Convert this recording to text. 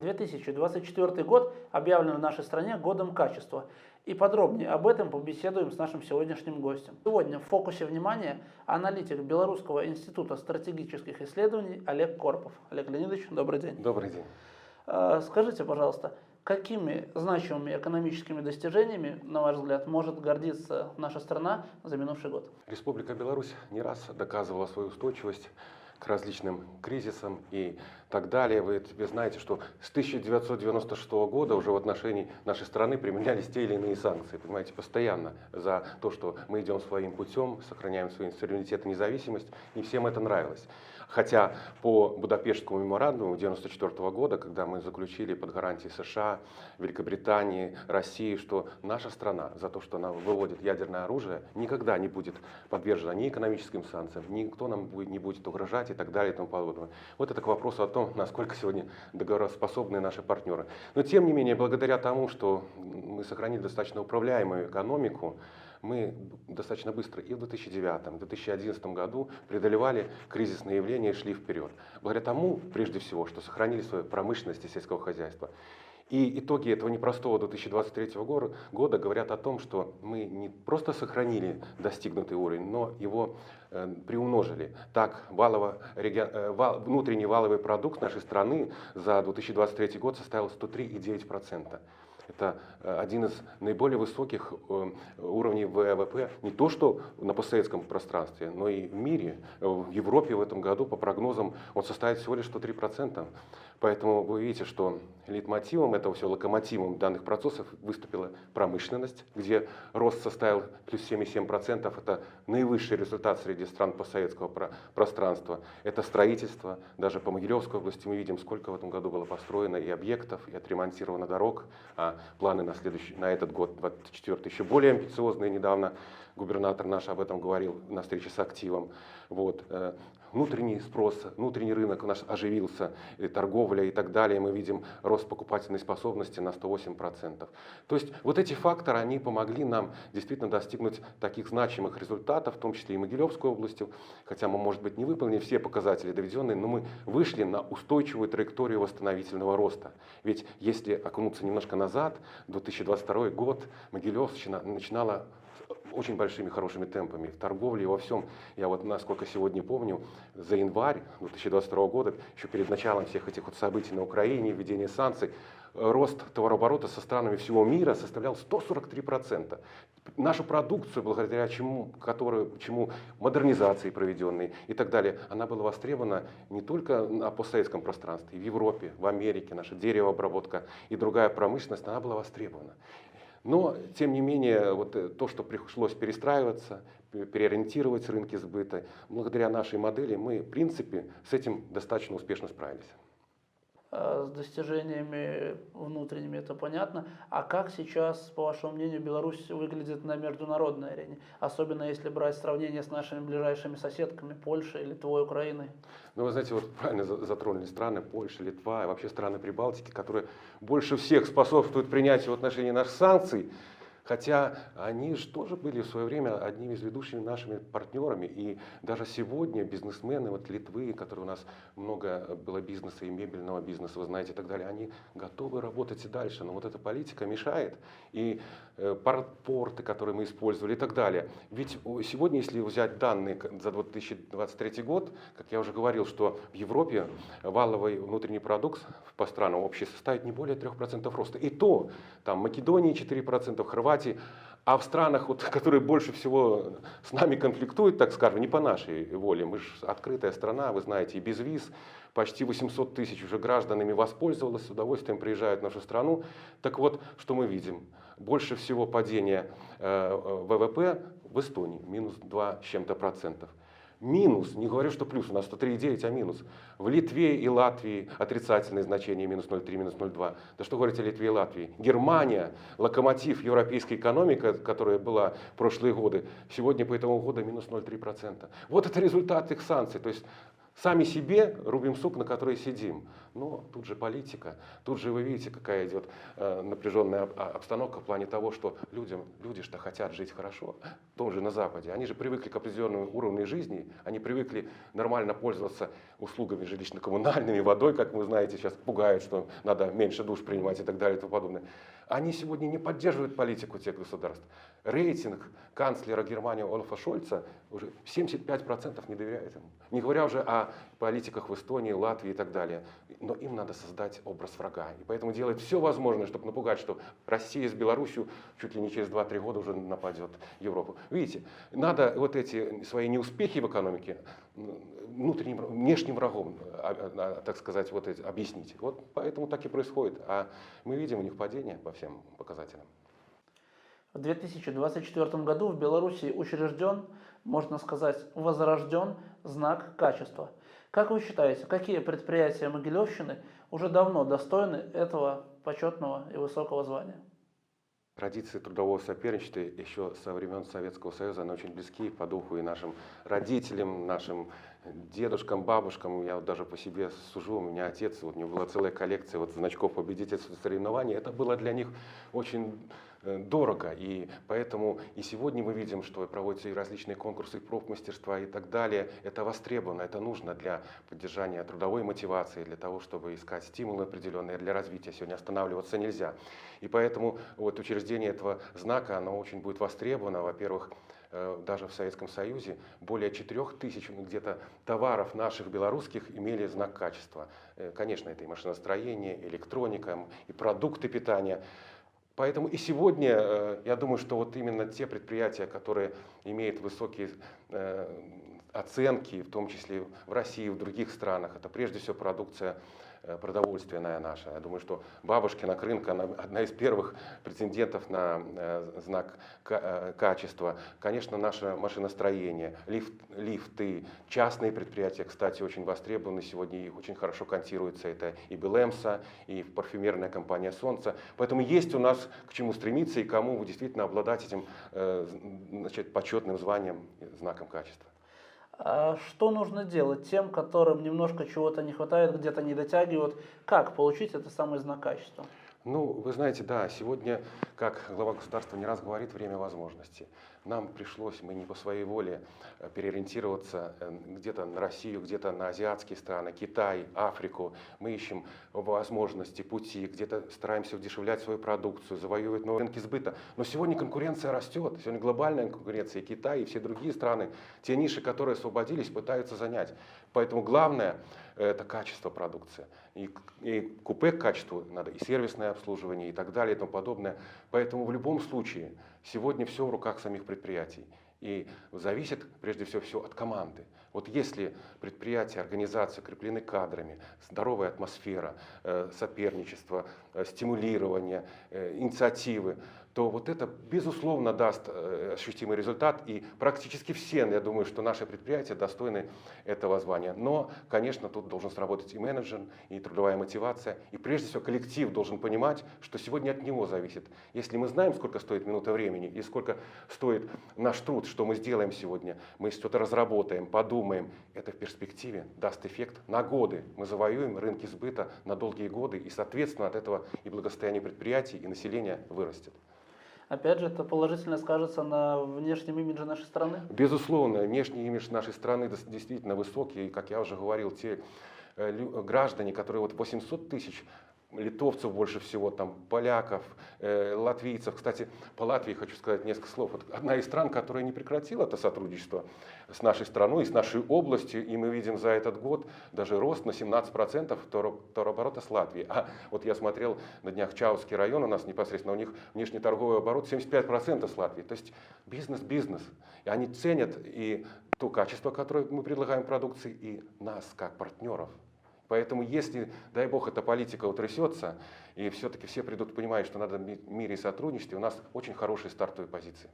...2024 год объявлен в нашей стране годом качества. И подробнее об этом побеседуем с нашим сегодняшним гостем. Сегодня в фокусе внимания аналитик Белорусского института стратегических исследований Олег Корпов. Олег Леонидович, добрый день. Добрый день. Э, Скажите, пожалуйста, какими значимыми экономическими достижениями, на ваш взгляд, может гордиться наша страна за минувший год? Республика Беларусь не раз доказывала свою устойчивость к различным кризисам и так далее. Вы, вы знаете, что с 1996 года уже в отношении нашей страны применялись те или иные санкции, понимаете, постоянно за то, что мы идем своим путем, сохраняем свой суверенитет и независимость, и всем это нравилось. Хотя по Будапештскому меморандуму 1994 года, когда мы заключили под гарантией США, Великобритании, России, что наша страна за то, что она выводит ядерное оружие, никогда не будет подвержена ни экономическим санкциям, никто нам не будет угрожать и так далее и тому подобное. Вот это к вопросу о том, насколько сегодня договороспособны наши партнеры. Но тем не менее, благодаря тому, что мы сохранили достаточно управляемую экономику, мы достаточно быстро и в 2009, и в 2011 году преодолевали кризисные явления и шли вперед. Благодаря тому, прежде всего, что сохранили свою промышленность и сельского хозяйства. И итоги этого непростого 2023 года говорят о том, что мы не просто сохранили достигнутый уровень, но его э, приумножили. Так, валово, регион, э, вал, внутренний валовый продукт нашей страны за 2023 год составил 103,9%. Это э, один из наиболее высоких э, уровней ВВП не то что на постсоветском пространстве, но и в мире. В Европе в этом году, по прогнозам, он составит всего лишь 103%. Поэтому вы видите, что лейтмотивом этого всего, локомотивом данных процессов выступила промышленность, где рост составил плюс 7,7%. Это наивысший результат среди стран постсоветского пространства. Это строительство. Даже по Могилевской области мы видим, сколько в этом году было построено и объектов, и отремонтировано дорог. А планы на, следующий, на этот год, 24 еще более амбициозные. Недавно губернатор наш об этом говорил на встрече с активом. Вот. Э, внутренний спрос, внутренний рынок у нас оживился, и торговля и так далее. Мы видим рост покупательной способности на 108%. То есть вот эти факторы, они помогли нам действительно достигнуть таких значимых результатов, в том числе и Могилевской областью, хотя мы, может быть, не выполнили все показатели доведенные, но мы вышли на устойчивую траекторию восстановительного роста. Ведь если окунуться немножко назад, 2022 год, Могилевщина начинала очень большими хорошими темпами в торговле и во всем. Я вот, насколько сегодня помню, за январь 2022 года, еще перед началом всех этих вот событий на Украине, введения санкций, рост товарооборота со странами всего мира составлял 143%. Нашу продукцию, благодаря чему, которую, чему модернизации проведенной и так далее, она была востребована не только на постсоветском пространстве, в Европе, в Америке, наша деревообработка и другая промышленность, она была востребована. Но, тем не менее, вот э, то, что пришлось перестраиваться, переориентировать рынки сбыта, благодаря нашей модели мы, в принципе, с этим достаточно успешно справились. Э, с достижениями внутренними, это понятно. А как сейчас, по вашему мнению, Беларусь выглядит на международной арене? Особенно если брать сравнение с нашими ближайшими соседками, Польшей, Литвой, Украиной. Ну, вы знаете, вот правильно затронули страны Польша, Литва и вообще страны Прибалтики, которые больше всех способствуют принятию в отношении наших санкций. Хотя они же тоже были в свое время одними из ведущими нашими партнерами. И даже сегодня бизнесмены вот Литвы, которые у нас много было бизнеса и мебельного бизнеса, вы знаете, и так далее, они готовы работать и дальше. Но вот эта политика мешает. И э, порты, которые мы использовали и так далее. Ведь сегодня, если взять данные за 2023 год, как я уже говорил, что в Европе валовый внутренний продукт по странам общий составит не более 3% роста. И то, там Македонии 4%, Хорватии Хорватии, а в странах, вот, которые больше всего с нами конфликтуют, так скажем, не по нашей воле, мы же открытая страна, вы знаете, и без виз, почти 800 тысяч уже гражданами воспользовалось, с удовольствием приезжают в нашу страну. Так вот, что мы видим? Больше всего падение э, ВВП в Эстонии, минус 2 с чем-то процентов. Минус, не говорю, что плюс, у нас 103,9, а минус. В Литве и Латвии отрицательные значения, минус 0,3, минус 0,2. Да что говорить о Литве и Латвии? Германия, локомотив европейской экономики, которая была в прошлые годы, сегодня по этому году минус 0,3%. Вот это результат их санкций. То есть Сами себе рубим суп, на который сидим. Но тут же политика, тут же вы видите, какая идет э, напряженная а, обстановка в плане того, что людям, люди что хотят жить хорошо, том же на Западе. Они же привыкли к определенному уровню жизни, они привыкли нормально пользоваться услугами жилищно-коммунальными, водой, как вы знаете, сейчас пугают, что надо меньше душ принимать и так далее и тому подобное. Они сегодня не поддерживают политику тех государств. Рейтинг канцлера Германии Олафа Шольца уже 75% не доверяет ему. Не говоря уже о политиках в Эстонии, Латвии и так далее. Но им надо создать образ врага. И поэтому делать все возможное, чтобы напугать, что Россия с Беларусью чуть ли не через 2-3 года уже нападет Европу. Видите, надо вот эти свои неуспехи в экономике внутренним, внешним врагом, а, а, так сказать, вот эти, объяснить. Вот поэтому так и происходит. А мы видим у них падение по всем показателям. В 2024 году в Беларуси учрежден, можно сказать, возрожден знак качества. Как вы считаете, какие предприятия Могилевщины уже давно достойны этого почетного и высокого звания? Традиции трудового соперничества еще со времен Советского Союза, они очень близки по духу и нашим родителям, нашим дедушкам, бабушкам. Я вот даже по себе сужу, у меня отец, вот у него была целая коллекция вот значков победительства соревнований. Это было для них очень дорого. И поэтому и сегодня мы видим, что проводятся и различные конкурсы профмастерства и так далее. Это востребовано, это нужно для поддержания трудовой мотивации, для того, чтобы искать стимулы определенные для развития. Сегодня останавливаться нельзя. И поэтому вот учреждение этого знака, оно очень будет востребовано. Во-первых, э, даже в Советском Союзе более 4 тысяч где-то товаров наших белорусских имели знак качества. Э, конечно, это и машиностроение, электроника, и продукты питания. Поэтому и сегодня, э, я думаю, что вот именно те предприятия, которые имеют высокие э, оценки, в том числе в России, в других странах, это прежде всего продукция продовольственная наша. Я думаю, что Бабушкина рынка она одна из первых претендентов на э, знак э, качества. Конечно, наше машиностроение, лифт, лифты, частные предприятия, кстати, очень востребованы сегодня и очень хорошо контируются. Это и Белемса, и парфюмерная компания Солнце. Поэтому есть у нас к чему стремиться и кому действительно обладать этим значит, почетным званием, знаком качества. А что нужно делать тем, которым немножко чего-то не хватает, где-то не дотягивают? Как получить это самый знак качества? Ну, вы знаете, да, сегодня, как глава государства не раз говорит, время возможностей. Нам пришлось, мы не по своей воле, э, переориентироваться э, где-то на Россию, где-то на азиатские страны, Китай, Африку. Мы ищем возможности, пути, где-то стараемся удешевлять свою продукцию, завоевывать новые рынки сбыта. Но сегодня конкуренция растет, сегодня глобальная конкуренция, и Китай, и все другие страны, те ниши, которые освободились, пытаются занять. Поэтому главное – это качество продукции. И, и купе к качеству надо, и сервисное обслуживание, и так далее, и тому подобное. Поэтому в любом случае сегодня все в руках самих предприятий. И зависит прежде всего все от команды. Вот если предприятия, организации укреплены кадрами, здоровая атмосфера, э, соперничество, э, стимулирование, э, инициативы, то вот это, безусловно, даст э, ощутимый результат. И практически все, я думаю, что наши предприятия достойны этого звания. Но, конечно, тут должен сработать и менеджер, и трудовая мотивация. И прежде всего коллектив должен понимать, что сегодня от него зависит. Если мы знаем, сколько стоит минута времени и сколько стоит наш труд, что мы сделаем сегодня, мы что-то разработаем, подумаем, это в перспективе даст эффект на годы. Мы завоюем рынки сбыта на долгие годы, и, соответственно, от этого и благосостояние предприятий, и населения вырастет опять же, это положительно скажется на внешнем имидже нашей страны? Безусловно, внешний имидж нашей страны действительно высокий. И, как я уже говорил, те э, граждане, которые вот 800 тысяч литовцев больше всего, там, поляков, э, латвийцев. Кстати, по Латвии хочу сказать несколько слов. Вот одна из стран, которая не прекратила это сотрудничество с нашей страной, с нашей областью, и мы видим за этот год даже рост на 17% товарооборота с Латвией. А вот я смотрел на днях Чаусский район, у нас непосредственно, у них внешний торговый оборот 75% с Латвией. То есть бизнес-бизнес. И они ценят и то качество, которое мы предлагаем продукции, и нас как партнеров. Поэтому если, дай бог, эта политика утрясется, и все-таки все придут понимать, что надо в мире и сотрудничестве, у нас очень хорошие стартовые позиции.